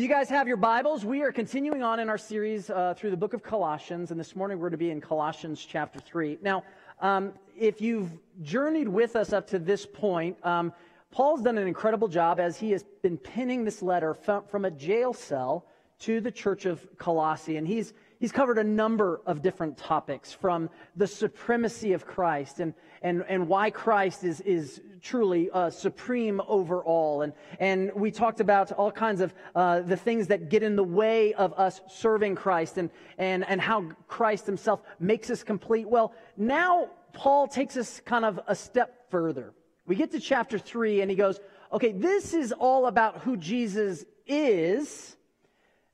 you guys have your Bibles, we are continuing on in our series uh, through the book of Colossians, and this morning we're going to be in Colossians chapter 3. Now, um, if you've journeyed with us up to this point, um, Paul's done an incredible job as he has been pinning this letter from, from a jail cell to the church of Colossae, and he's He's covered a number of different topics from the supremacy of Christ and, and, and why Christ is, is truly uh, supreme over all. And, and we talked about all kinds of uh, the things that get in the way of us serving Christ and, and, and how Christ himself makes us complete. Well, now Paul takes us kind of a step further. We get to chapter 3 and he goes, okay, this is all about who Jesus is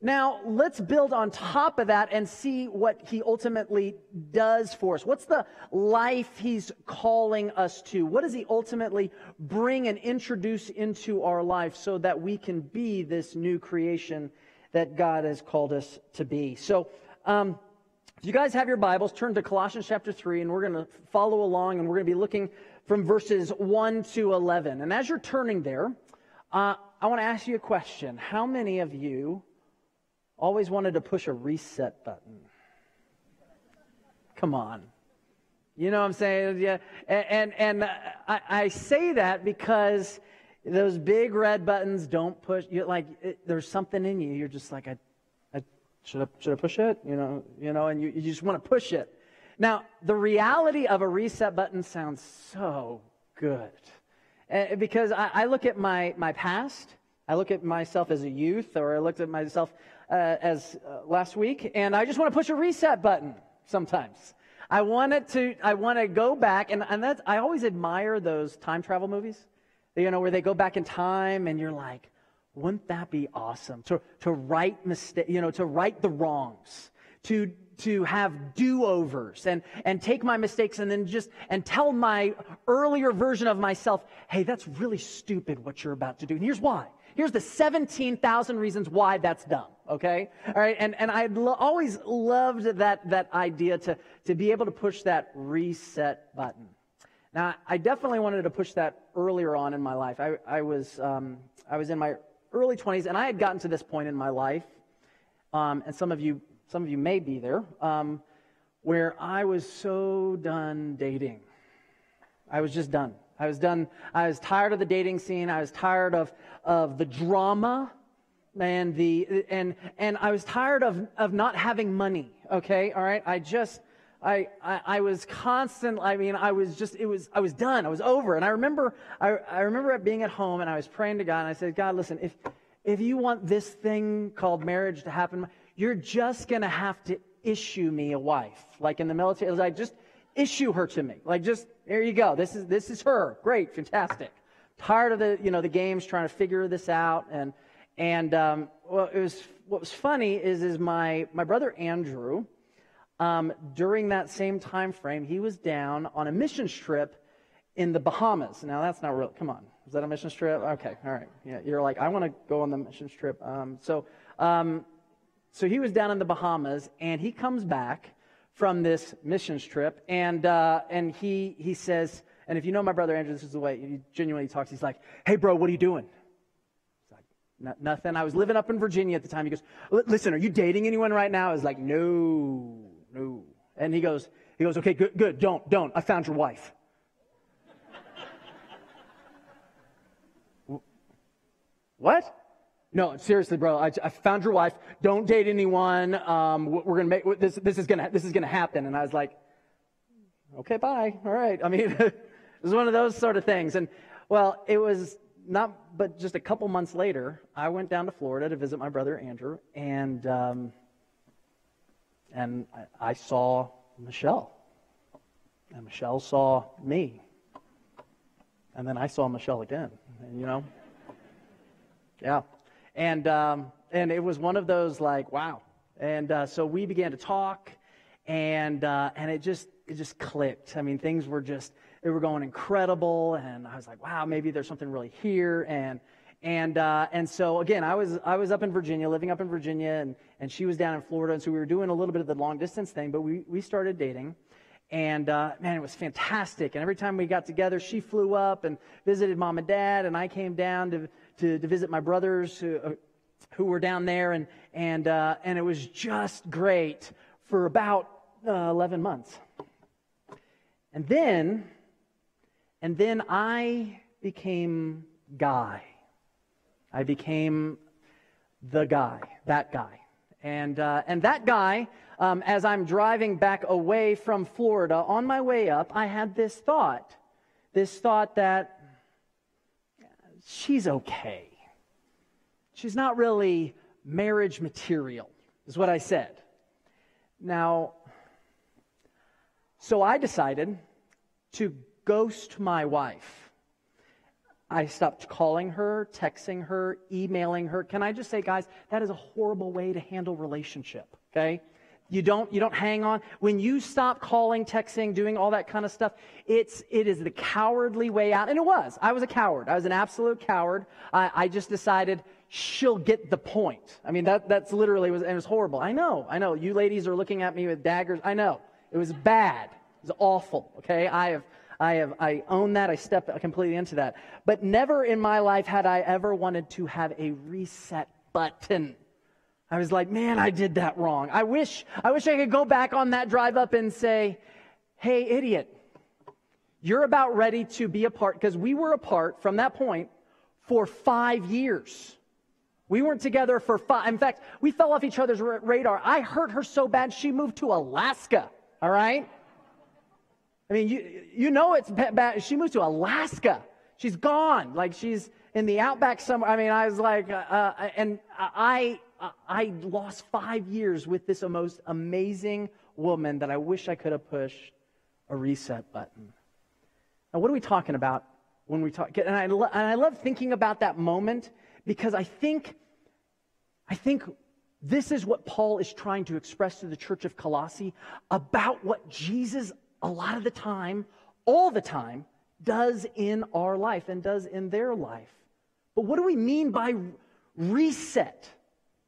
now, let's build on top of that and see what he ultimately does for us. What's the life he's calling us to? What does he ultimately bring and introduce into our life so that we can be this new creation that God has called us to be? So, um, if you guys have your Bibles, turn to Colossians chapter 3, and we're going to follow along, and we're going to be looking from verses 1 to 11. And as you're turning there, uh, I want to ask you a question. How many of you always wanted to push a reset button. Come on. You know what I'm saying? Yeah. And, and, and I, I, say that because those big red buttons don't push. you like, it, there's something in you. You're just like, I, I, should, I, should I push it? You know, you know, and you, you just want to push it. Now, the reality of a reset button sounds so good. Uh, because I, I look at my, my past, I look at myself as a youth, or I looked at myself uh, as uh, last week, and I just want to push a reset button sometimes. I want it to, I want to go back, and, and that's, I always admire those time travel movies, you know, where they go back in time and you're like, wouldn't that be awesome to, to right mistake, you know, to right the wrongs, to, to have do-overs and, and take my mistakes and then just, and tell my earlier version of myself, hey, that's really stupid what you're about to do. And here's why. Here's the 17,000 reasons why that's dumb, okay? All right, and, and I lo- always loved that, that idea to, to be able to push that reset button. Now, I definitely wanted to push that earlier on in my life. I, I, was, um, I was in my early 20s, and I had gotten to this point in my life, um, and some of you, some of you may be there, um, where I was so done dating. I was just done. I was done. I was tired of the dating scene. I was tired of, of the drama and the and and I was tired of of not having money. Okay, all right. I just I, I, I was constant. I mean, I was just it was I was done. I was over. And I remember I I remember being at home and I was praying to God and I said, God, listen, if if you want this thing called marriage to happen, you're just gonna have to issue me a wife, like in the military. Like just issue her to me. Like just there you go. This is this is her. Great, fantastic. Tired of the you know the games trying to figure this out and and um, well, it was what was funny is is my my brother Andrew. Um, during that same time frame, he was down on a mission trip in the Bahamas. Now that's not real. Come on, is that a mission trip? Okay, all right. Yeah, you're like I want to go on the mission trip. Um, so um, so he was down in the Bahamas, and he comes back from this missions trip, and uh, and he he says, and if you know my brother Andrew, this is the way he genuinely talks. He's like, "Hey, bro, what are you doing?" like, "Nothing." I was living up in Virginia at the time. He goes, "Listen, are you dating anyone right now?" I was like, "No, no." And he goes, he goes, "Okay, good, good. Don't, don't. I found your wife." what? No, seriously, bro. I, I, found your wife. Don't date anyone. Um, we're gonna make this. This is gonna. This is gonna happen. And I was like, okay, bye. All right. I mean, it was one of those sort of things. And well, it was not, but just a couple months later, I went down to Florida to visit my brother Andrew, and um, and I, I saw Michelle, and Michelle saw me, and then I saw Michelle again. And, you know, yeah. And, um, and it was one of those like, wow. And uh, so we began to talk, and, uh, and it, just, it just clicked. I mean, things were just, they were going incredible. And I was like, wow, maybe there's something really here. And, and, uh, and so again, I was, I was up in Virginia, living up in Virginia, and, and she was down in Florida. And so we were doing a little bit of the long distance thing, but we, we started dating. And uh, man, it was fantastic. And every time we got together, she flew up and visited mom and dad, and I came down to to, to visit my brothers who, uh, who were down there, and, and, uh, and it was just great for about uh, 11 months. And then, and then I became Guy. I became the guy, that guy. And, uh, and that guy, um, as I'm driving back away from Florida, on my way up, I had this thought. This thought that she's okay. She's not really marriage material, is what I said. Now, so I decided to ghost my wife. I stopped calling her, texting her, emailing her. Can I just say, guys, that is a horrible way to handle relationship, okay? You don't, you don't hang on. When you stop calling, texting, doing all that kind of stuff, it's, it is the cowardly way out. And it was. I was a coward. I was an absolute coward. I, I just decided she'll get the point. I mean, that, that's literally, was, and it was horrible. I know, I know. You ladies are looking at me with daggers. I know. It was bad. It was awful, okay? I have, I have, I own that. I step completely into that. But never in my life had I ever wanted to have a reset button. I was like, man, I did that wrong. I wish, I wish I could go back on that drive up and say, hey, idiot, you're about ready to be apart, because we were apart from that point for five years. We weren't together for five. In fact, we fell off each other's radar. I hurt her so bad, she moved to Alaska, all right? I mean, you, you know it's bad. She moved to Alaska. She's gone. Like she's in the outback somewhere. I mean, I was like, uh, uh and I, I lost five years with this most amazing woman that I wish I could have pushed a reset button. Now, what are we talking about when we talk? And I, lo- and I love thinking about that moment because I think, I think this is what Paul is trying to express to the church of Colossae about what Jesus, a lot of the time, all the time, does in our life and does in their life. But what do we mean by reset?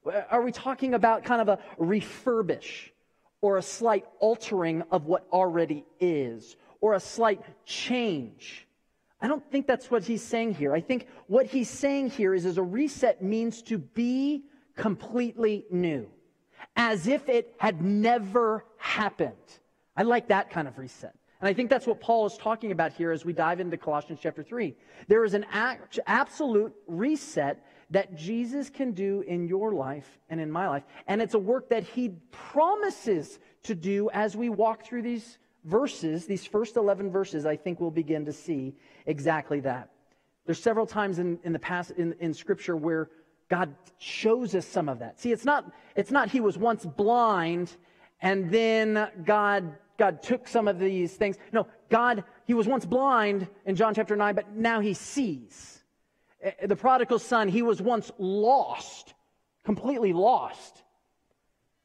Uh, are we talking about kind of a refurbish or a slight altering of what already is or a slight change? I don't think that's what he's saying here. I think what he's saying here is, is a reset means to be completely new, as if it had never happened. I like that kind of reset. And I think that's what Paul is talking about here as we dive into Colossians chapter 3. There is an absolute reset that Jesus can do in your life and in my life. And it's a work that he promises to do as we walk through these verses, these first 11 verses, I think we'll begin to see exactly that. There's several times in, in the past in, in scripture where God shows us some of that. See, it's not, it's not he was once blind and then God, God took some of these things. No, God, he was once blind in John chapter 9, but now he sees. Eh, the prodigal son, he was once lost, completely lost.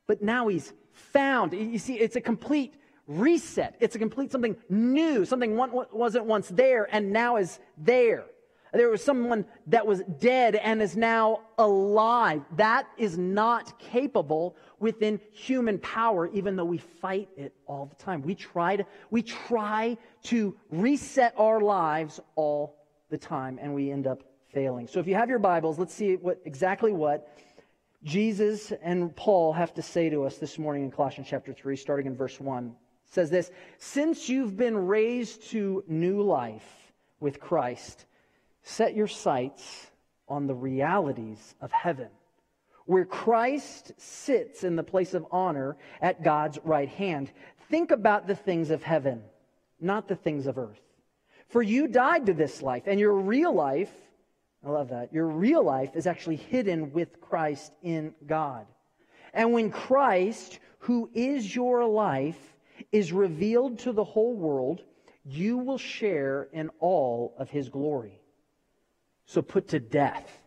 But now he's found. You see, it's a complete reset. It's a complete something new, something wasn't once there and now is there. There was someone that was dead and is now alive. That is not capable within human power, even though we fight it all the time. We try to, we try to reset our lives all the time, and we end up failing. So if you have your Bibles, let's see what, exactly what Jesus and Paul have to say to us this morning in Colossians chapter 3, starting in verse 1. It says this Since you've been raised to new life with Christ, set your sights on the realities of heaven, where Christ sits in the place of honor at God's right hand. Think about the things of heaven, not the things of earth. For you died to this life, and your real life I love that. Your real life is actually hidden with Christ in God. And when Christ, who is your life, is revealed to the whole world, you will share in all of his glory. So put to death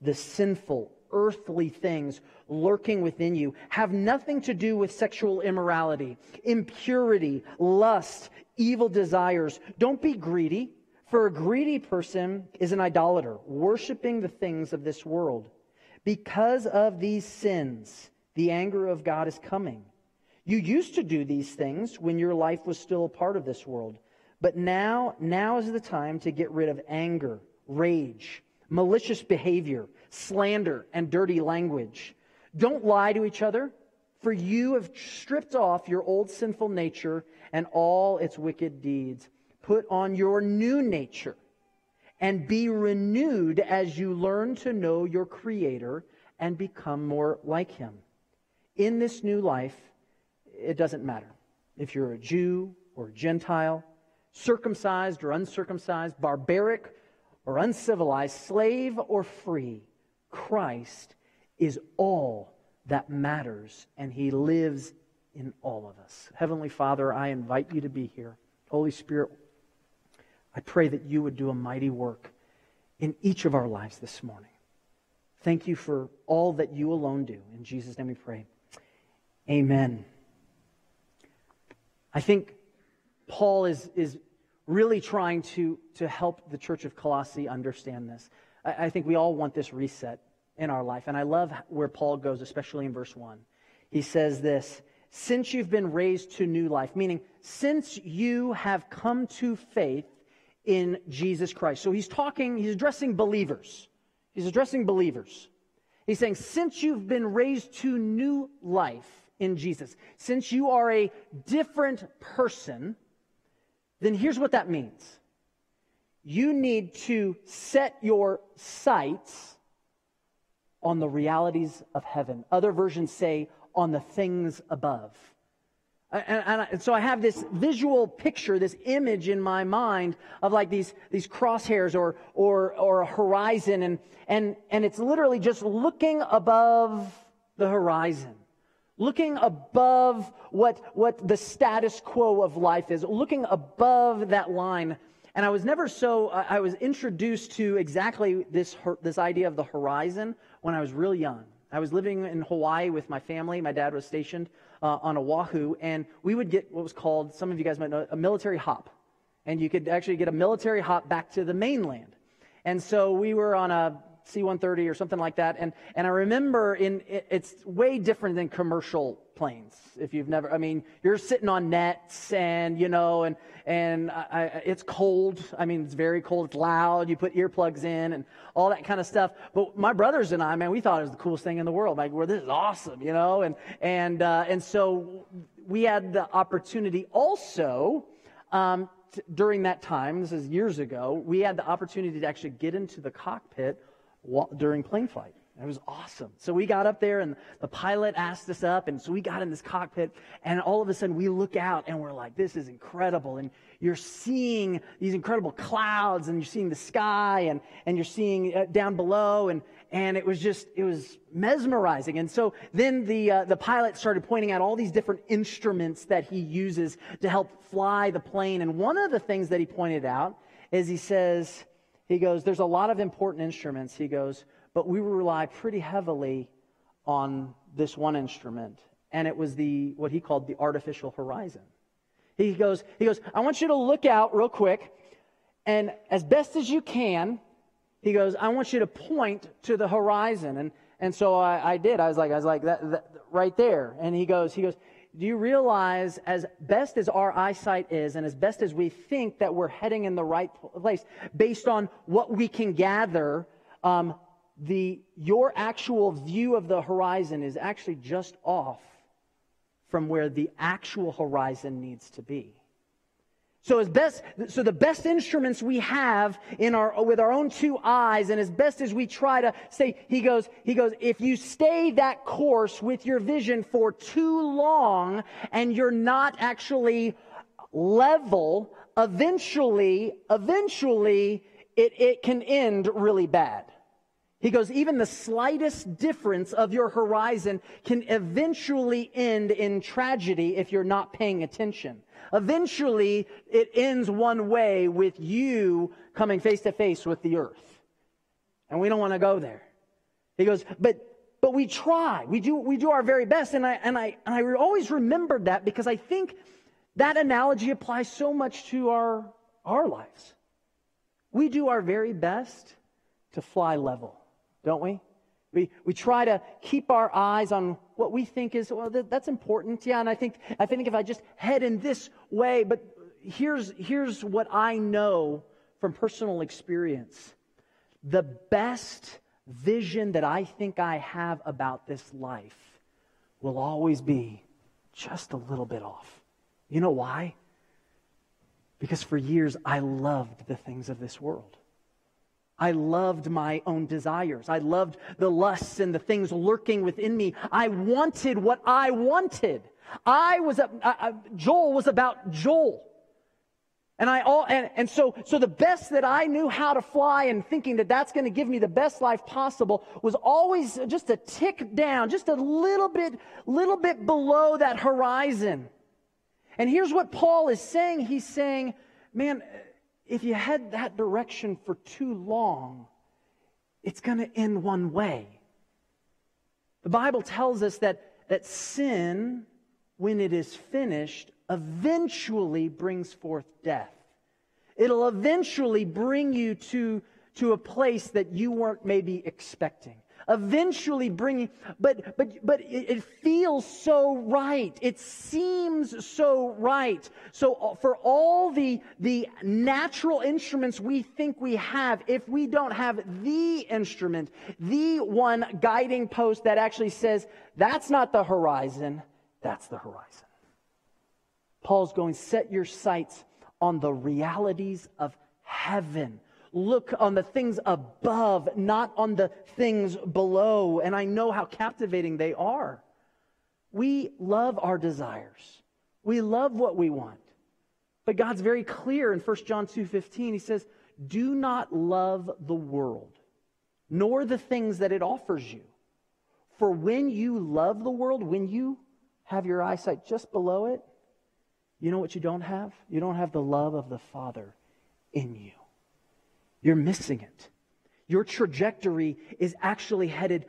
the sinful, earthly things lurking within you. Have nothing to do with sexual immorality, impurity, lust, evil desires. Don't be greedy for a greedy person is an idolater, worshiping the things of this world. Because of these sins, the anger of God is coming. You used to do these things when your life was still a part of this world. But now, now is the time to get rid of anger, rage, malicious behavior, slander, and dirty language. Don't lie to each other, for you have stripped off your old sinful nature and all its wicked deeds. Put on your new nature and be renewed as you learn to know your Creator and become more like Him. In this new life, it doesn't matter if you're a Jew or a Gentile, circumcised or uncircumcised, barbaric or uncivilized, slave or free. Christ is all that matters, and He lives in all of us. Heavenly Father, I invite you to be here. Holy Spirit, I pray that you would do a mighty work in each of our lives this morning. Thank you for all that you alone do. In Jesus' name we pray. Amen. I think Paul is, is really trying to, to help the church of Colossae understand this. I, I think we all want this reset in our life. And I love where Paul goes, especially in verse 1. He says this Since you've been raised to new life, meaning since you have come to faith in Jesus Christ. So he's talking, he's addressing believers. He's addressing believers. He's saying, since you've been raised to new life in Jesus, since you are a different person, then here's what that means. You need to set your sights on the realities of heaven. Other versions say on the things above. Uh, and, and, and, so I have this visual picture, this image in my mind of like these, these crosshairs or, or, or a horizon. And, and, and it's literally just looking above the horizon, looking above what, what the status quo of life is, looking above that line. And I was never so, I was introduced to exactly this, this idea of the horizon when I was real young. I was living in Hawaii with my family. My dad was stationed uh, on Oahu, and we would get what was called, some of you guys might know, a military hop. And you could actually get a military hop back to the mainland. And so we were on a C 130 or something like that. And, and I remember in, it, it's way different than commercial planes. If you've never, I mean, you're sitting on nets and, you know, and, and I, I, it's cold. I mean, it's very cold. It's loud. You put earplugs in and all that kind of stuff. But my brothers and I, man, we thought it was the coolest thing in the world. Like, well, this is awesome, you know? And, and, uh, and so we had the opportunity also, um, during that time, this is years ago, we had the opportunity to actually get into the cockpit during plane flight. It was awesome. So we got up there and the pilot asked us up. And so we got in this cockpit and all of a sudden we look out and we're like, this is incredible. And you're seeing these incredible clouds and you're seeing the sky and, and you're seeing uh, down below. And, and it was just, it was mesmerizing. And so then the, uh, the pilot started pointing out all these different instruments that he uses to help fly the plane. And one of the things that he pointed out is he says, he goes, there's a lot of important instruments. He goes, but we rely pretty heavily on this one instrument, and it was the what he called the artificial horizon. He goes, he goes, I want you to look out real quick, and as best as you can, he goes, I want you to point to the horizon. And and so I, I did. I was like, I was like that, that right there. And he goes, he goes, do you realize as best as our eyesight is and as best as we think that we're heading in the right place based on what we can gather um, the, your actual view of the horizon is actually just off from where the actual horizon needs to be. So as best, so the best instruments we have in our, with our own two eyes, and as best as we try to say, he goes, he goes, if you stay that course with your vision for too long and you're not actually level, eventually, eventually, it, it can end really bad. He goes, even the slightest difference of your horizon can eventually end in tragedy if you're not paying attention. Eventually, it ends one way with you coming face to face with the earth. And we don't want to go there. He goes, but, but we try. We do, we do our very best. And I, and I, and I always remembered that because I think that analogy applies so much to our, our lives. We do our very best to fly level don't we? We, we try to keep our eyes on what we think is, well, that, that's important. Yeah, and I think, I think if I just head in this way, but here's, here's what I know from personal experience. The best vision that I think I have about this life will always be just a little bit off. You know why? Because for years I loved the things of this world. I loved my own desires. I loved the lusts and the things lurking within me. I wanted what I wanted. I was, a, I, Joel was about Joel. And I all, and, and so, so the best that I knew how to fly and thinking that that's going to give me the best life possible was always just a tick down, just a little bit, little bit below that horizon. And here's what Paul is saying. He's saying, man, if you head that direction for too long, it's going to end one way. The Bible tells us that, that sin, when it is finished, eventually brings forth death. It'll eventually bring you to, to a place that you weren't maybe expecting eventually bringing but but but it, feels so right. It seems so right. So uh, for all the the natural instruments we think we have if we don't have the instrument the one guiding post that actually says that's not the horizon that's the horizon. Paul's going set your sights on the realities of heaven look on the things above, not on the things below. And I know how captivating they are. We love our desires. We love what we want. But God's very clear in 1 John 2:15. He says, "Do not love the world, nor the things that it offers you. For when you love the world, when you have your eyesight just below it, you know what you don't have? You don't have the love of the Father in you you're missing it. Your trajectory is actually headed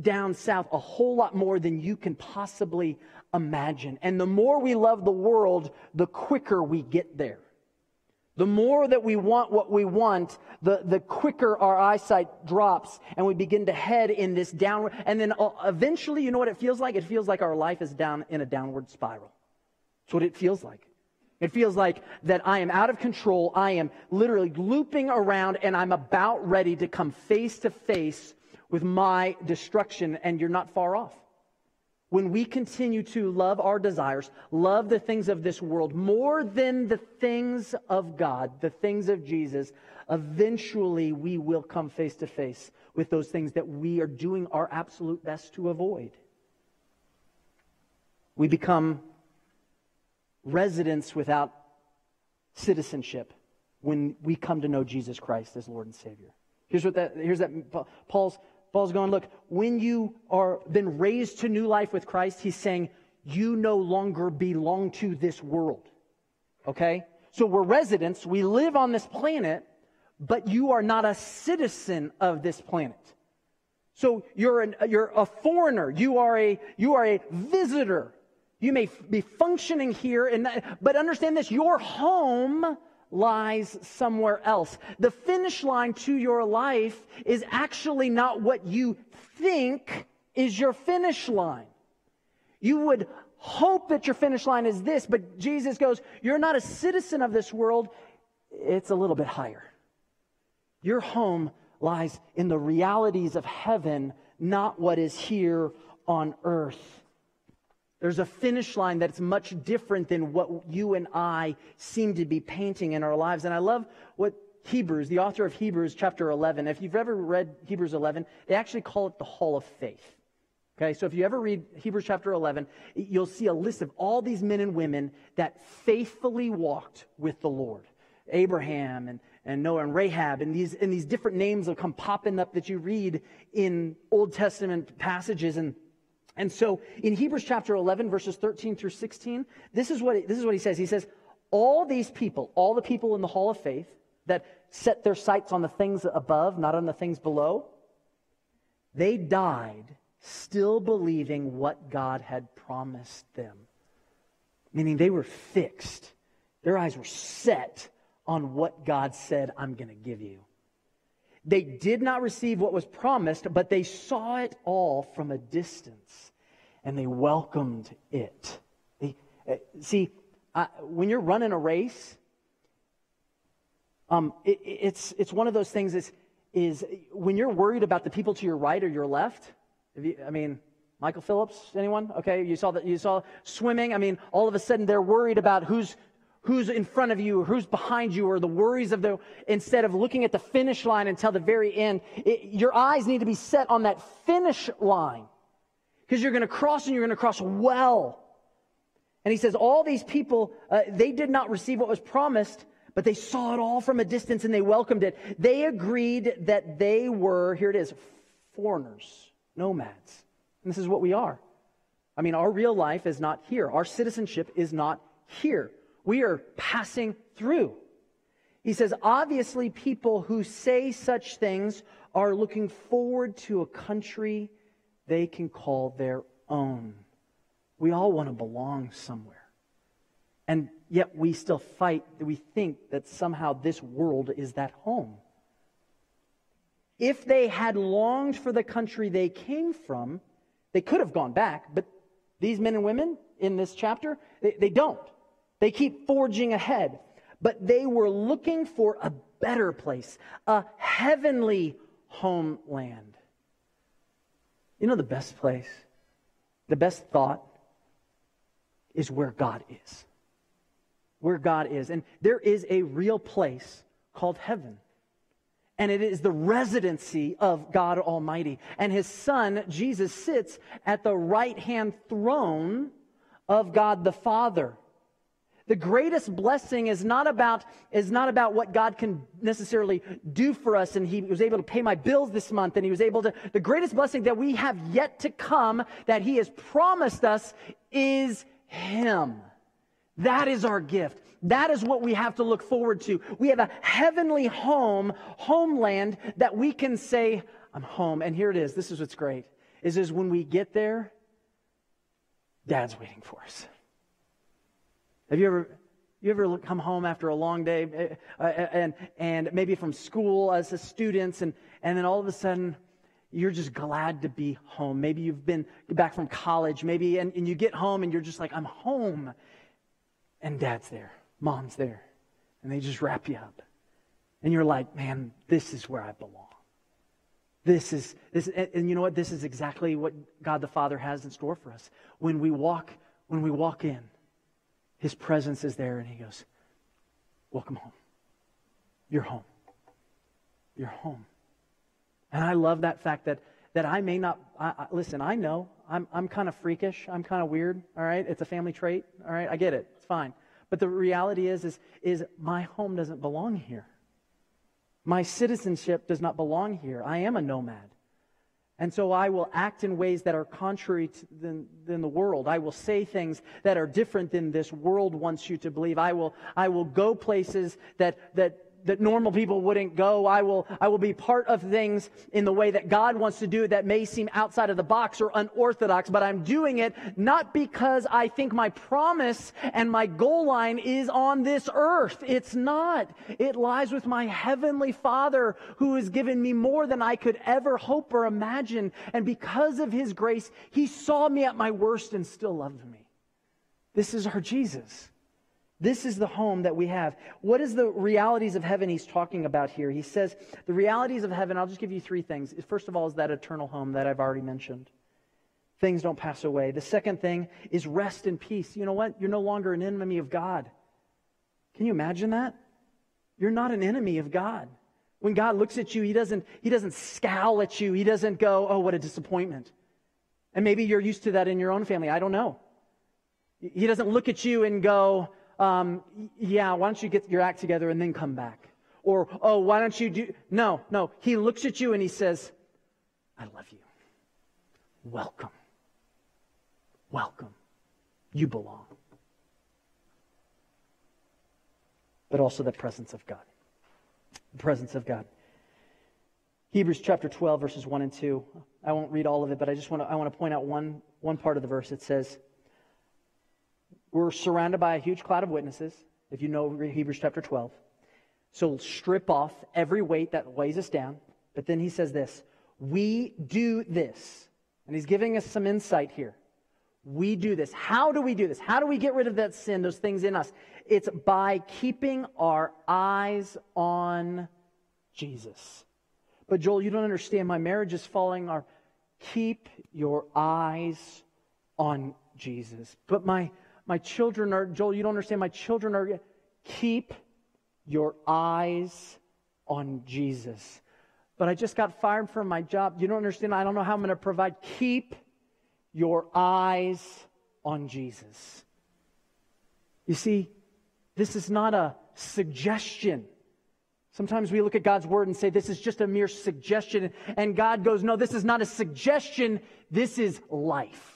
down south a whole lot more than you can possibly imagine. And the more we love the world, the quicker we get there. The more that we want what we want, the, the quicker our eyesight drops and we begin to head in this downward. And then uh, eventually, you know what it feels like? It feels like our life is down in a downward spiral. That's what it feels like. It feels like that I am out of control. I am literally looping around and I'm about ready to come face to face with my destruction, and you're not far off. When we continue to love our desires, love the things of this world more than the things of God, the things of Jesus, eventually we will come face to face with those things that we are doing our absolute best to avoid. We become residents without citizenship when we come to know Jesus Christ as Lord and Savior. Here's what that, here's that, Paul's, Paul's going, look, when you are been raised to new life with Christ, he's saying, you no longer belong to this world. Okay? So we're residents, we live on this planet, but you are not a citizen of this planet. So you're, an, you're a foreigner. You are a, you are a visitor. You may be functioning here, but understand this your home lies somewhere else. The finish line to your life is actually not what you think is your finish line. You would hope that your finish line is this, but Jesus goes, You're not a citizen of this world, it's a little bit higher. Your home lies in the realities of heaven, not what is here on earth. There's a finish line that's much different than what you and I seem to be painting in our lives. And I love what Hebrews, the author of Hebrews chapter 11, if you've ever read Hebrews 11, they actually call it the Hall of Faith. Okay, so if you ever read Hebrews chapter 11, you'll see a list of all these men and women that faithfully walked with the Lord. Abraham and, and Noah and Rahab, and these, and these different names will come popping up that you read in Old Testament passages. And and so in Hebrews chapter 11, verses 13 through 16, this is what, this is what he says. He says, All these people, all the people in the hall of faith that set their sights on the things above, not on the things below, they died still believing what God had promised them. Meaning they were fixed, their eyes were set on what God said, I'm going to give you. They did not receive what was promised, but they saw it all from a distance and they welcomed it. They, uh, see, when you're running a race, um, it, it's, it's one of those things is is when you're worried about the people to your right or your left. You, I mean, Michael Phelps, anyone? Okay, you saw that you saw swimming. I mean, all of a sudden they're worried about who's who's in front of you or who's behind you or the worries of the instead of looking at the finish line until the very end. It, your eyes need to be set on that finish line because you're going to cross and you're going to cross well. And he says, all these people, uh, they did not receive what was promised, but they saw it all from a distance and they welcomed it. They agreed that they were, here it is, foreigners, nomads. And this is what we are. I mean, our real life is not here. Our citizenship is not here. We are passing through. He says, obviously, people who say such things are looking forward to a country they can call their own. We all want to belong somewhere. And yet we still fight. We think that somehow this world is that home. If they had longed for the country they came from, they could have gone back. But these men and women in this chapter, they, they don't. They keep forging ahead. But they were looking for a better place, a heavenly homeland. You know the best place, the best thought is where God is. Where God is. And there is a real place called heaven. And it is the residency of God Almighty. And his son, Jesus, sits at the right hand throne of God the Father. The greatest blessing is not about, is not about what God can necessarily do for us. And he was able to pay my bills this month and he was able to, the greatest blessing that we have yet to come that he has promised us is him. That is our gift. That is what we have to look forward to. We have a heavenly home, homeland that we can say, I'm home. And here it is. This is what's great. Is, is when we get there, dad's waiting for us. Have you ever, you ever come home after a long day eh, uh, and, and maybe from school as a student and, and then all of a sudden you're just glad to be home. Maybe you've been back from college, maybe, and, and you get home and you're just like, I'm home. And dad's there, mom's there, and they just wrap you up. And you're like, man, this is where I belong. This is, this, and you know what? This is exactly what God the Father has in store for us. When we walk, when we walk in, his presence is there, and he goes, Welcome home. You're home. You're home. And I love that fact that, that I may not, I, I, listen, I know I'm, I'm kind of freakish. I'm kind of weird. All right. It's a family trait. All right. I get it. It's fine. But the reality is, is, is my home doesn't belong here. My citizenship does not belong here. I am a nomad. And so I will act in ways that are contrary to, than, than the world. I will say things that are different than this world wants you to believe. I will, I will go places that, that that normal people wouldn't go. I will, I will be part of things in the way that God wants to do it that may seem outside of the box or unorthodox, but I'm doing it not because I think my promise and my goal line is on this earth. It's not. It lies with my heavenly Father who has given me more than I could ever hope or imagine. And because of his grace, he saw me at my worst and still loved me. This is our Jesus. This is the home that we have. What is the realities of heaven he's talking about here? He says, the realities of heaven, I'll just give you three things. First of all, is that eternal home that I've already mentioned. Things don't pass away. The second thing is rest and peace. You know what? You're no longer an enemy of God. Can you imagine that? You're not an enemy of God. When God looks at you, he doesn't, he doesn't scowl at you. He doesn't go, oh, what a disappointment. And maybe you're used to that in your own family. I don't know. He doesn't look at you and go, um, yeah, why don't you get your act together and then come back? Or, oh, why don't you do. No, no. He looks at you and he says, I love you. Welcome. Welcome. You belong. But also the presence of God. The presence of God. Hebrews chapter 12, verses 1 and 2. I won't read all of it, but I just want to, I want to point out one, one part of the verse. It says, we're surrounded by a huge cloud of witnesses, if you know Hebrews chapter 12. So strip off every weight that weighs us down. But then he says this We do this. And he's giving us some insight here. We do this. How do we do this? How do we get rid of that sin, those things in us? It's by keeping our eyes on Jesus, But Joel, you don't understand. My marriage is falling. Our keep your eyes on Jesus. But my my children are Joel, you don't understand. My children are keep your eyes on Jesus. But I just got fired from my job. You don't understand. I don't know how I'm going to provide. Keep your eyes on Jesus. You see, this is not a suggestion. Sometimes we look at God's word and say, this is just a mere suggestion. And God goes, no, this is not a suggestion. This is life.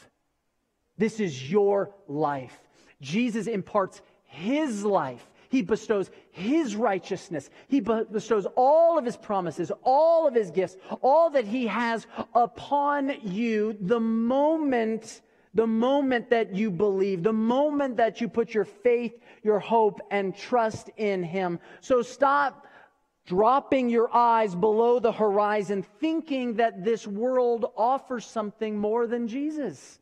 This is your life. Jesus imparts his life. He bestows his righteousness. He bestows all of his promises, all of his gifts, all that he has upon you the moment, the moment that you believe, the moment that you put your faith, your hope, and trust in him. So stop dropping your eyes below the horizon, thinking that this world offers something more than Jesus.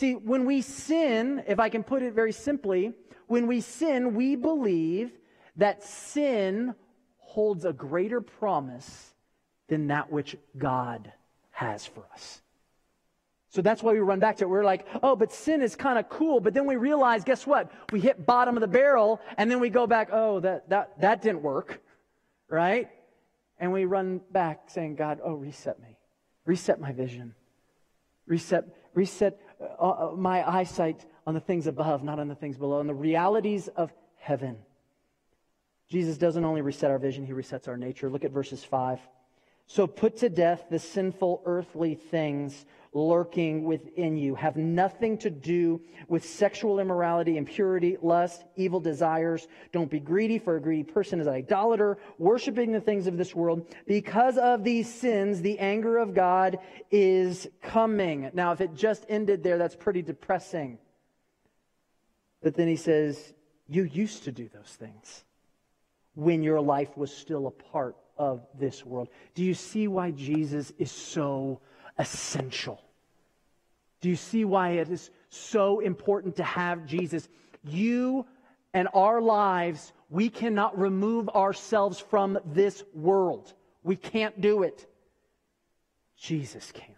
See, when we sin, if I can put it very simply, when we sin, we believe that sin holds a greater promise than that which God has for us. So that's why we run back to it. We're like, oh, but sin is kind of cool. But then we realize, guess what? We hit bottom of the barrel, and then we go back, oh, that, that, that didn't work right? And we run back saying, God, oh, reset me. Reset my vision. Reset, reset uh, uh, my eyesight on the things above, not on the things below, and the realities of heaven. Jesus doesn't only reset our vision, he resets our nature. Look at verses 5. So put to death the sinful earthly things lurking within you have nothing to do with sexual immorality, impurity, lust, evil desires. Don't be greedy, for a greedy person is an idolater, worshiping the things of this world. Because of these sins, the anger of God is coming. Now, if it just ended there, that's pretty depressing. But then he says, You used to do those things when your life was still a part of this world. Do you see why Jesus is so essential. Do you see why it is so important to have Jesus? You and our lives, we cannot remove ourselves from this world. We can't do it. Jesus can.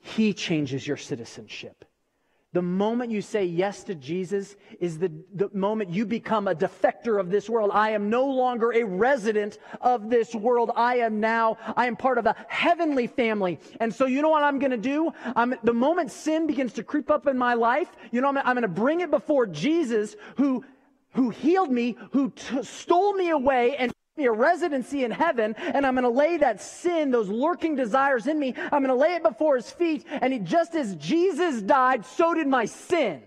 He changes your citizenship. The moment you say yes to Jesus is the, the moment you become a defector of this world. I am no longer a resident of this world. I am now, I am part of a heavenly family. And so you know what I'm going to do? I'm, the moment sin begins to creep up in my life, you know, I'm, I'm going to bring it before Jesus who who healed me, who t- stole me away and me a residency in heaven and I'm going to lay that sin, those lurking desires in me, I'm going to lay it before his feet. And he, just as Jesus died, so did my sin.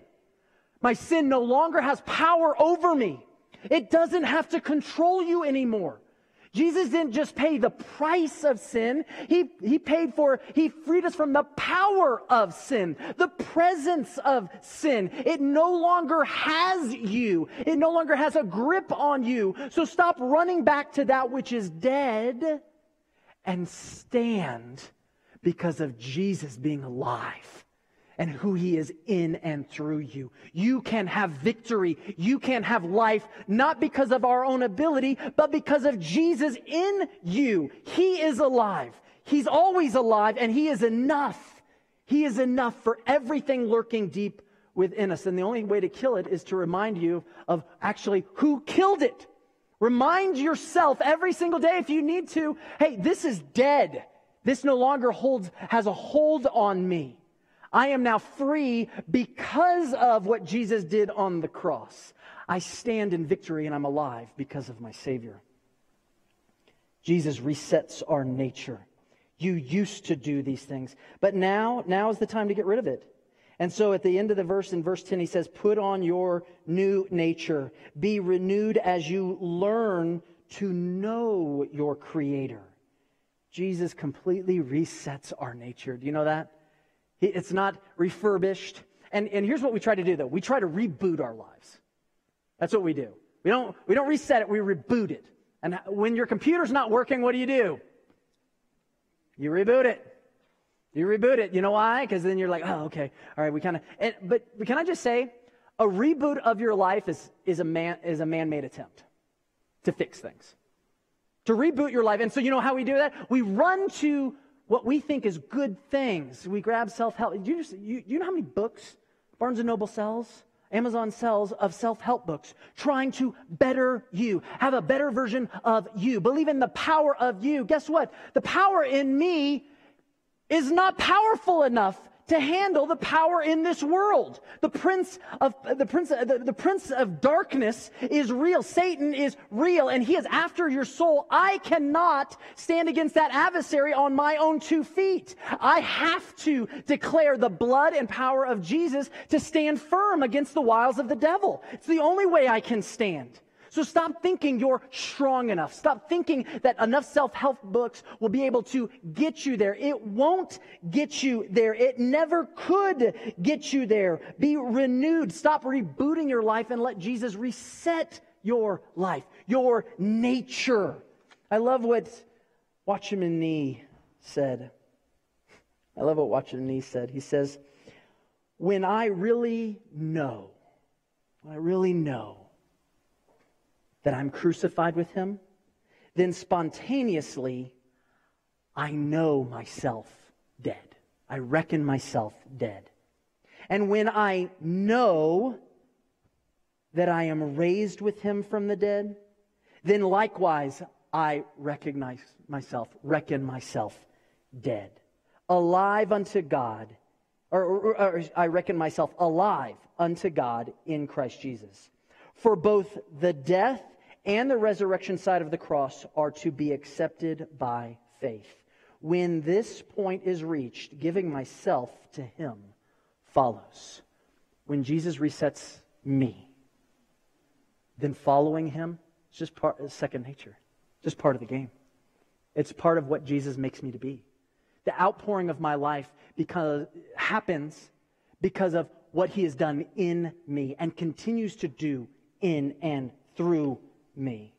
My sin no longer has power over me. It doesn't have to control you anymore. Jesus didn't just pay the price of sin. He, he paid for, he freed us from the power of sin, the presence of sin. It no longer has you. It no longer has a grip on you. So stop running back to that which is dead and stand because of Jesus being alive and who he is in and through you. You can have victory. You can have life, not because of our own ability, but because of Jesus in you. He is alive. He's always alive and he is enough. He is enough for everything lurking deep within us. And the only way to kill it is to remind you of actually who killed it. Remind yourself every single day if you need to, hey, this is dead. This no longer holds, has a hold on me. I am now free because of what Jesus did on the cross. I stand in victory and I'm alive because of my Savior. Jesus resets our nature. You used to do these things, but now, now is the time to get rid of it. And so at the end of the verse, in verse 10, he says, Put on your new nature. Be renewed as you learn to know your Creator. Jesus completely resets our nature. Do you know that? It's not refurbished. And, and here's what we try to do, though. We try to reboot our lives. That's what we do. We don't, we don't reset it, we reboot it. And when your computer's not working, what do you do? You reboot it. You reboot it. You know why? Because then you're like, oh, okay. All right, we kind of. But, can I just say, a reboot of your life is, is a man is a man-made attempt to fix things. to reboot your life. And so, you know how we do that? We run to what we think is good things. We grab self help. You, you, you know how many books Barnes and Noble sells? Amazon sells of self help books, trying to better you, have a better version of you, believe in the power of you. Guess what? The power in me is not powerful enough to handle the power in this world. The prince of the prince the, the prince of darkness is real. Satan is real and he is after your soul. I cannot stand against that adversary on my own two feet. I have to declare the blood and power of Jesus to stand firm against the wiles of the devil. It's the only way I can stand. So stop thinking you're strong enough. Stop thinking that enough self help books will be able to get you there. It won't get you there. It never could get you there. Be renewed. Stop rebooting your life and let Jesus reset your life, your nature. I love what Watchman Nee said. I love what Watchman Nee said. He says, When I really know, when I really know that I'm crucified with him, then spontaneously I know myself dead. I reckon myself dead. And when I know that I am raised with him from the dead, then likewise I recognize myself, reckon myself dead. Alive unto God, or, or, or, I reckon myself alive unto God in Christ Jesus. For both the death and the resurrection side of the cross are to be accepted by faith. When this point is reached, giving myself to Him follows. When Jesus resets me, then following Him is just part of second nature, just part of the game. It's part of what Jesus makes me to be. The outpouring of my life because happens because of what He has done in me and continues to do in and through me.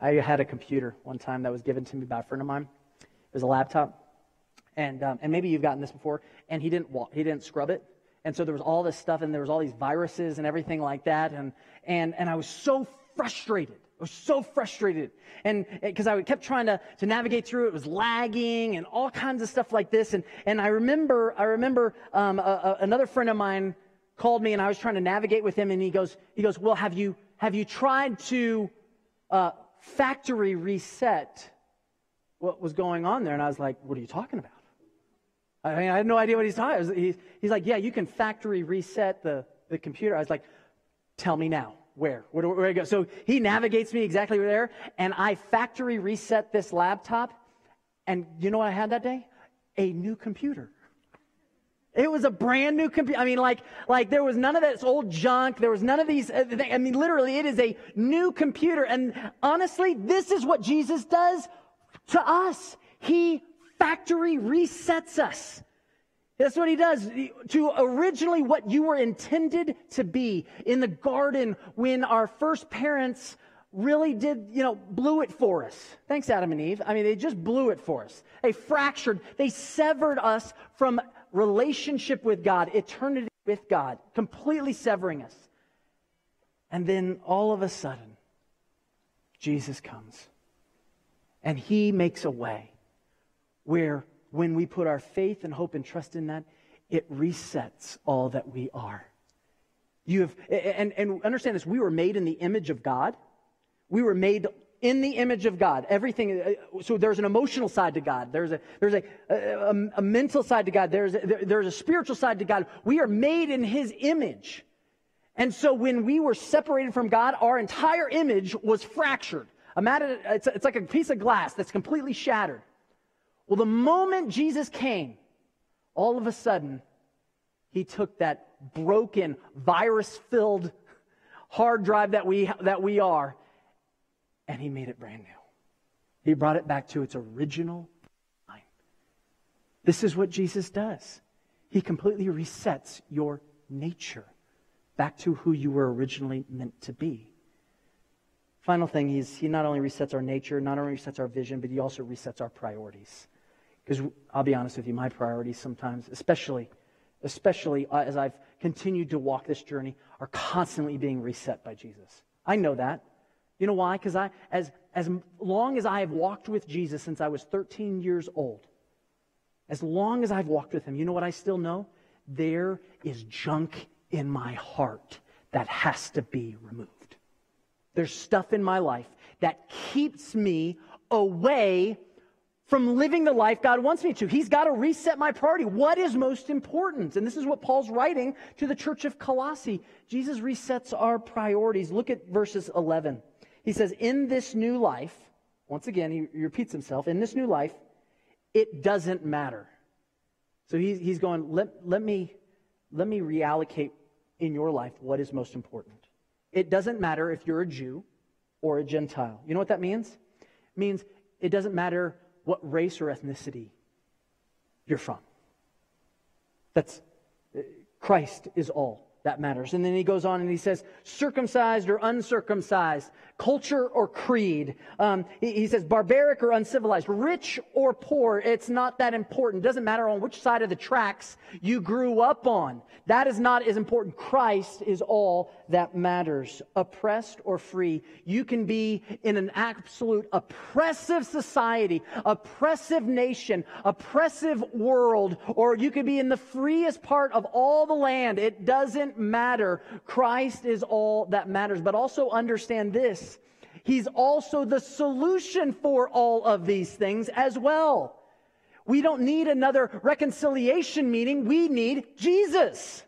I had a computer one time that was given to me by a friend of mine. It was a laptop. And, um, and maybe you've gotten this before. And he didn't, he didn't scrub it. And so there was all this stuff and there was all these viruses and everything like that. And, and, and I was so frustrated. I was so frustrated. And because I kept trying to, to navigate through it, was lagging and all kinds of stuff like this. And, and I remember, I remember um, a, a, another friend of mine called me and I was trying to navigate with him. And he goes, he goes, well, have you, have you tried to uh, factory reset what was going on there? And I was like, What are you talking about? I mean, I had no idea what he's talking about. He's, he's like, Yeah, you can factory reset the, the computer. I was like, Tell me now. Where? Where where do I go? So he navigates me exactly there, and I factory reset this laptop. And you know what I had that day? A new computer. It was a brand new computer. I mean, like, like there was none of this old junk. There was none of these. Uh, I mean, literally, it is a new computer. And honestly, this is what Jesus does to us. He factory resets us. That's what he does to originally what you were intended to be in the garden when our first parents really did, you know, blew it for us. Thanks, Adam and Eve. I mean, they just blew it for us. They fractured, they severed us from relationship with God, eternity with God, completely severing us. And then all of a sudden, Jesus comes. And he makes a way where when we put our faith and hope and trust in that, it resets all that we are. You have, and, and understand this, we were made in the image of God. We were made in the image of God. Everything. Uh, so there's an emotional side to God. There's a there's a, a, a mental side to God. There's a, there's a spiritual side to God. We are made in His image, and so when we were separated from God, our entire image was fractured. Imagine it's, it's like a piece of glass that's completely shattered. Well, the moment Jesus came, all of a sudden, He took that broken, virus-filled hard drive that we that we are and he made it brand new. He brought it back to its original line. This is what Jesus does. He completely resets your nature back to who you were originally meant to be. Final thing, he's, he not only resets our nature, not only resets our vision, but he also resets our priorities. Because I'll be honest with you, my priorities sometimes, especially, especially uh, as I've continued to walk this journey, are constantly being reset by Jesus. I know that. You know why? Because I, as, as long as I have walked with Jesus since I was 13 years old, as long as I've walked with him, you know what I still know? There is junk in my heart that has to be removed. There's stuff in my life that keeps me away from living the life God wants me to. He's got to reset my priority. What is most important? And this is what Paul's writing to the church of Colossae. Jesus resets our priorities. Look at verses 11. He says, In this new life, once again, he, repeats himself, in this new life, it doesn't matter. So he's, he's going, let, let, me, let me reallocate in your life what is most important. It doesn't matter if you're a Jew or a Gentile. You know what that means? It means it doesn't matter what race or ethnicity you're from. That's uh, Christ is all that matters. And then he goes on and he says, circumcised or uncircumcised, culture or creed. Um, he, he, says, barbaric or uncivilized, rich or poor. It's not that important. It doesn't matter on which side of the tracks you grew up on. That is not as important. Christ is all that matters. Oppressed or free. You can be in an absolute oppressive society, oppressive nation, oppressive world, or you could be in the freest part of all the land. It doesn't matter. Christ is all that matters. But also understand this. He's also the solution for all of these things as well. We don't need another reconciliation meeting. We need Jesus.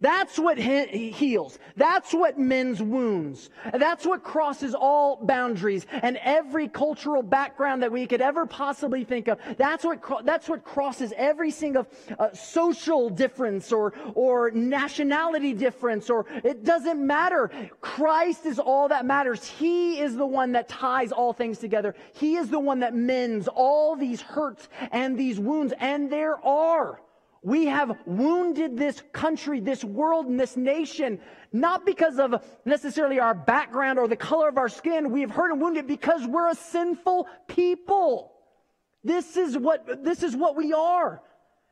That's what he- heals. That's what mends wounds. That's what crosses all boundaries and every cultural background that we could ever possibly think of. That's what, that's what crosses every single uh, social difference or, or nationality difference or it doesn't matter. Christ is all that matters. He is the one that ties all things together. He is the one that mends all these hurts and these wounds. And there are. We have wounded this country, this world, and this nation, not because of necessarily our background or the color of our skin. We have hurt and wounded because we're a sinful people. This is what, this is what we are.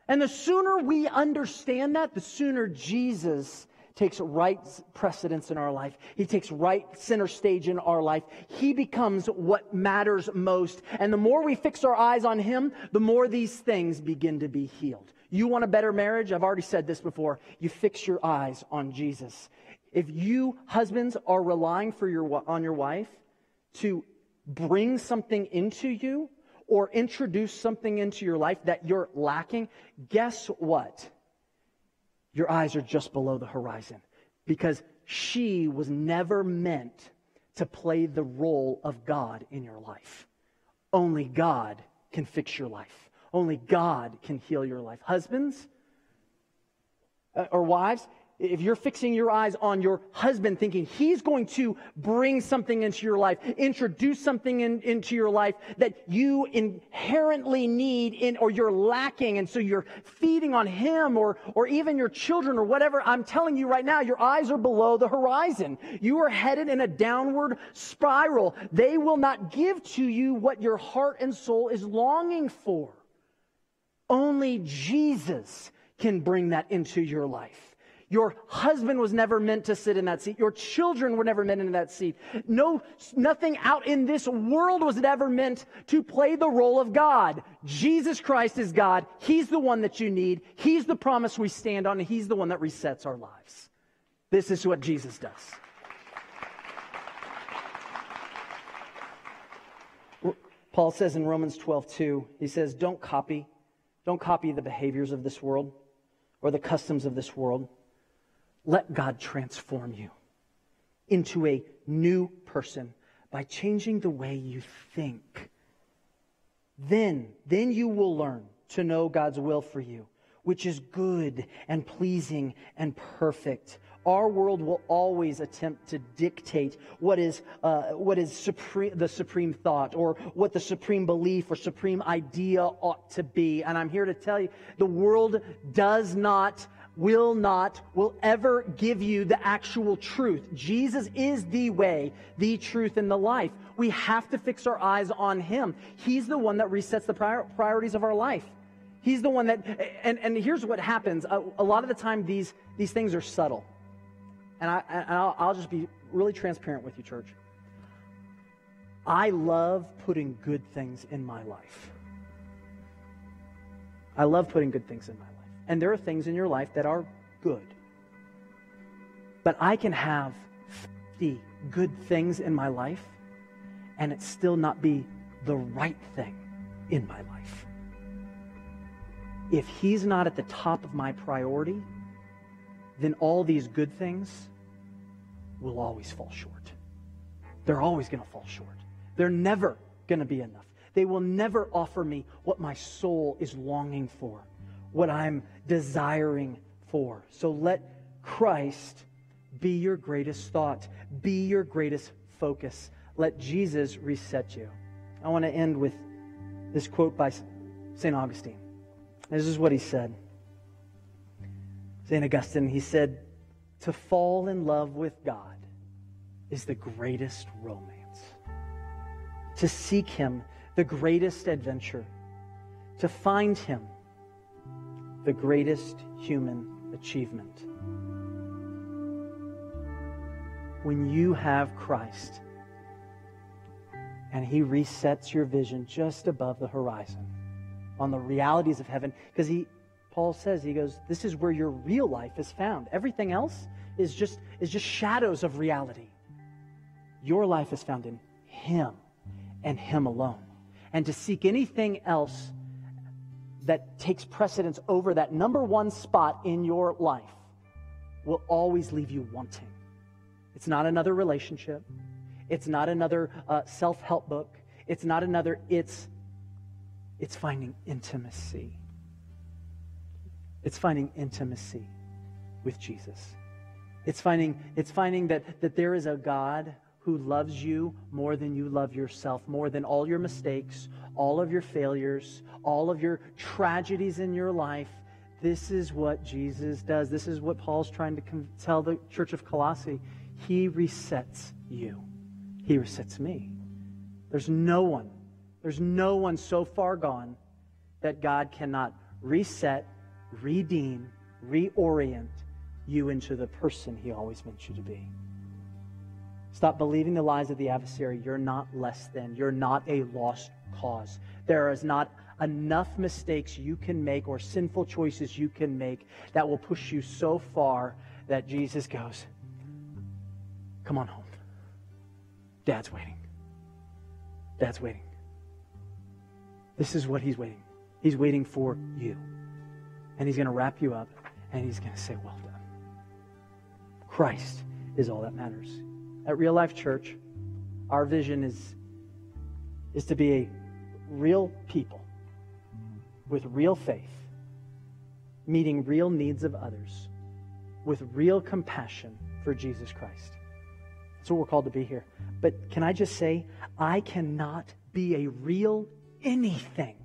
And the sooner we understand that, the sooner Jesus takes right precedence in our life. He takes right center stage in our life. He becomes what matters most. And the more we fix our eyes on Him, the more these things begin to be healed. You want a better marriage? I've already said this before. You fix your eyes on Jesus. If you husbands are relying for your, on your wife to bring something into you or introduce something into your life that you're lacking, guess what? Your eyes are just below the horizon because she was never meant to play the role of God in your life. Only God can fix your life. Only God can heal your life. Husbands uh, or wives, if you're fixing your eyes on your husband thinking he's going to bring something into your life, introduce something in, into your life that you inherently need in, or you're lacking, and so you're feeding on him or, or even your children or whatever, I'm telling you right now, your eyes are below the horizon. You are headed in a downward spiral. They will not give to you what your heart and soul is longing for. Only Jesus can bring that into your life. Your husband was never meant to sit in that seat. Your children were never meant in that seat. No, nothing out in this world was ever meant to play the role of God. Jesus Christ is God. He's the one that you need. He's the promise we stand on, He's the one that resets our lives. This is what Jesus does. Paul says in Romans 12, 2, he says, Don't copy don't copy the behaviors of this world or the customs of this world. Let God transform you into a new person by changing the way you think. Then, then you will learn to know God's will for you, which is good and pleasing and perfect. Our world will always attempt to dictate what is, uh, what is supreme, the supreme thought or what the supreme belief or supreme idea ought to be. And I'm here to tell you the world does not will not, will ever give you the actual truth. Jesus is the way, the truth, and the life. We have to fix our eyes on Him. He's the one that resets the prior, priorities of our life. He's the one that, and, and here's what happens. A, a lot of the time, these, these things are subtle and, I, and I'll, I'll just be really transparent with you, church. I love putting good things in my life. I love putting good things in my life. And there are things in your life that are good. But I can have 50 good things in my life and it still not be the right thing in my life. If he's not at the top of my priority, then all these good things will always fall short. They're always going to fall short. They're never going to be enough. They will never offer me what my soul is longing for, what I'm desiring for. So let Christ be your greatest thought, be your greatest focus. Let Jesus reset you. I want to end with this quote by St. Augustine. This is what he said. St. Augustine, he said, To fall in love with God is the greatest romance. To seek him, the greatest adventure. To find him, the greatest human achievement. When you have Christ and he resets your vision just above the horizon on the realities of heaven, because he Paul says, he goes, This is where your real life is found. Everything else is just, is just shadows of reality. Your life is found in Him and Him alone. And to seek anything else that takes precedence over that number one spot in your life will always leave you wanting. It's not another relationship. It's not another uh, self help book. It's not another, it's, it's finding intimacy it's finding intimacy with Jesus. It's finding, it's finding that, that there is a God who loves you more than you love yourself, more than all your mistakes, all of your failures, all of your tragedies in your life. This is what Jesus does. This is what Paul's trying to tell the church of Colossae. He resets you, He resets me. There's no one, there's no one so far gone that God cannot reset redeem, reorient you into the person he always meant you to be. Stop believing the lies of the adversary. You're not less than. You're not a lost cause. There is not enough mistakes you can make or sinful choices you can make that will push you so far that Jesus goes, Come on home. Dad's waiting. Dad's waiting. This is what he's waiting. He's waiting for you and he's going to wrap you up and he's going to say, Well done. Christ is all that matters. At Real Life Church, our vision is, is to be a real people with real faith, meeting real needs of others with real compassion for Jesus Christ. That's what we're called to be here. But can I just say, I cannot be a real anything.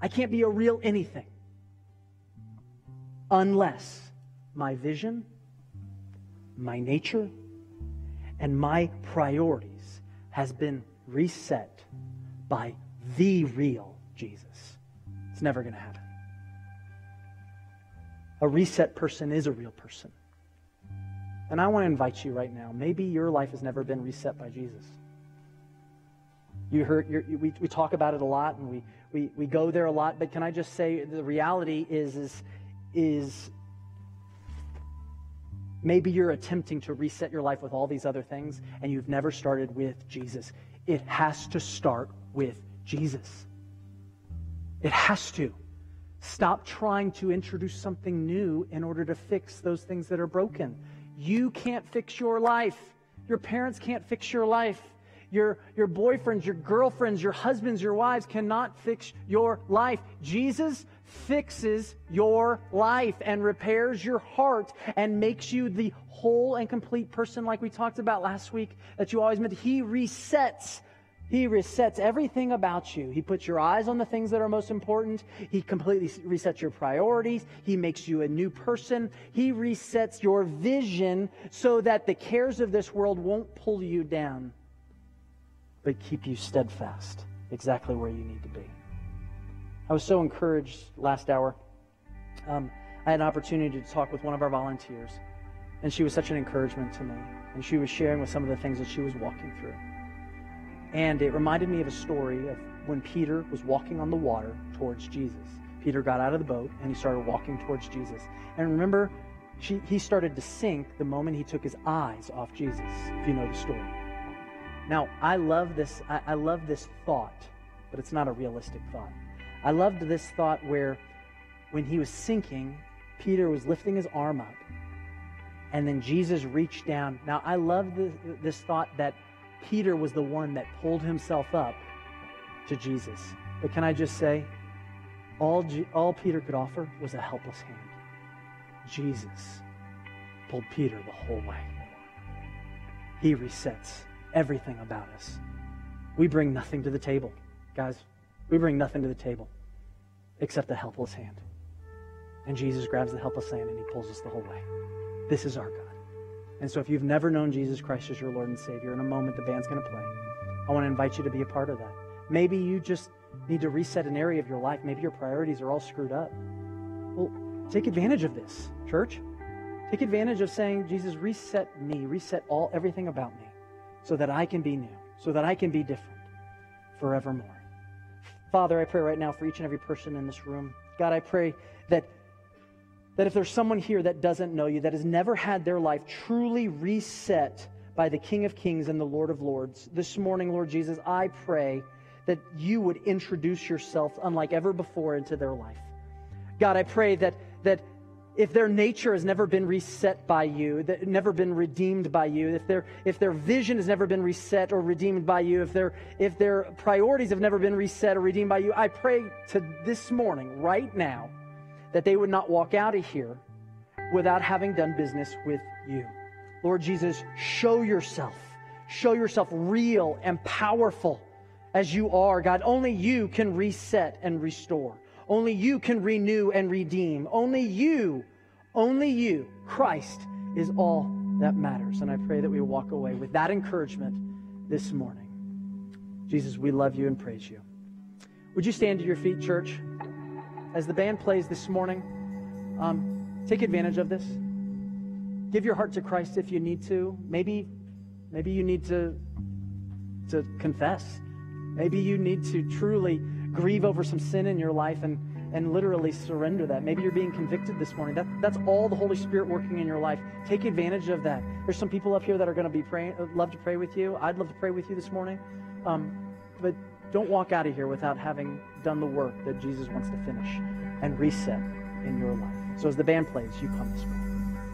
I can't be a real anything unless my vision, my nature, and my priorities has been reset by the real Jesus. It's never going to happen. A reset person is a real person. And I want to invite you right now. Maybe your life has never been reset by Jesus. You heard, we, we talk about it a lot and we, we, we go there a lot, but can I just say the reality is, is is maybe you're attempting to reset your life with all these other things and you've never started with Jesus. It has to start with Jesus. It has to. Stop trying to introduce something new in order to fix those things that are broken. You can't fix your life. Your parents can't fix your life. Your, your boyfriends, your girlfriends, your husbands, your wives cannot fix your life. Jesus fixes your life and repairs your heart and makes you the whole and complete person, like we talked about last week, that you always meant. He resets. He resets everything about you. He puts your eyes on the things that are most important. He completely resets your priorities. He makes you a new person. He resets your vision so that the cares of this world won't pull you down, but keep you steadfast exactly where you need to be. I was so encouraged last hour. Um, I had an opportunity to talk with one of our volunteers, and she was such an encouragement to me. And she was sharing with some of the things that she was walking through. And it reminded me of a story of when Peter was walking on the water towards Jesus. Peter got out of the boat and he started walking towards Jesus. And remember, she, he started to sink the moment he took his eyes off Jesus, if you know the story. Now, I love this, I, I love this thought, but it's not a realistic thought. I loved this thought where when he was sinking, Peter was lifting his arm up, and then Jesus reached down. Now, I love this, thought that Peter was the one that pulled himself up to Jesus. But can I just say, all, all Peter could offer was a helpless hand. Jesus pulled Peter the whole way. He resets everything about us. We bring nothing to the table, guys. We bring nothing to the table except a helpless hand. And Jesus grabs the helpless hand and he pulls us the whole way. This is our God. And so if you've never known Jesus Christ as your Lord and Savior, in a moment the band's going to play. I want to invite you to be a part of that. Maybe you just need to reset an area of your life. Maybe your priorities are all screwed up. Well, take advantage of this, church. Take advantage of saying, Jesus, reset me, reset all everything about me so that I can be new, so that I can be different forevermore. Father, I pray right now for each and every person in this room. God, I pray that that if there's someone here that doesn't know you, that has never had their life truly reset by the King of Kings and the Lord of Lords, this morning, Lord Jesus, I pray that you would introduce yourself unlike ever before into their life. God, I pray that, that if their nature has never been reset by you, that never been redeemed by you, if their if their vision has never been reset or redeemed by you, if their if their priorities have never been reset or redeemed by you, I pray to this morning, right now, that they would not walk out of here without having done business with you. Lord Jesus, show yourself. Show yourself real and powerful as you are, God. Only you can reset and restore. Only you can renew and redeem. Only you, only you, Christ, is all that matters. And I pray that we walk away with that encouragement this morning. Jesus, we love you and praise you. Would you stand to your feet, church? as the band plays this morning, um, take advantage of this. Give your heart to Christ if you need to. Maybe, maybe you need to, to confess. Maybe you need to truly grieve over some sin in your life and, and literally surrender that. Maybe you're being convicted this morning. That, that's all the Holy Spirit working in your life. Take advantage of that. There's some people up here that are going to be praying, love to pray with you. I'd love to pray with you this morning. Um, but don't walk out of here without having done the work that Jesus wants to finish and reset in your life. So as the band plays, you come this morning.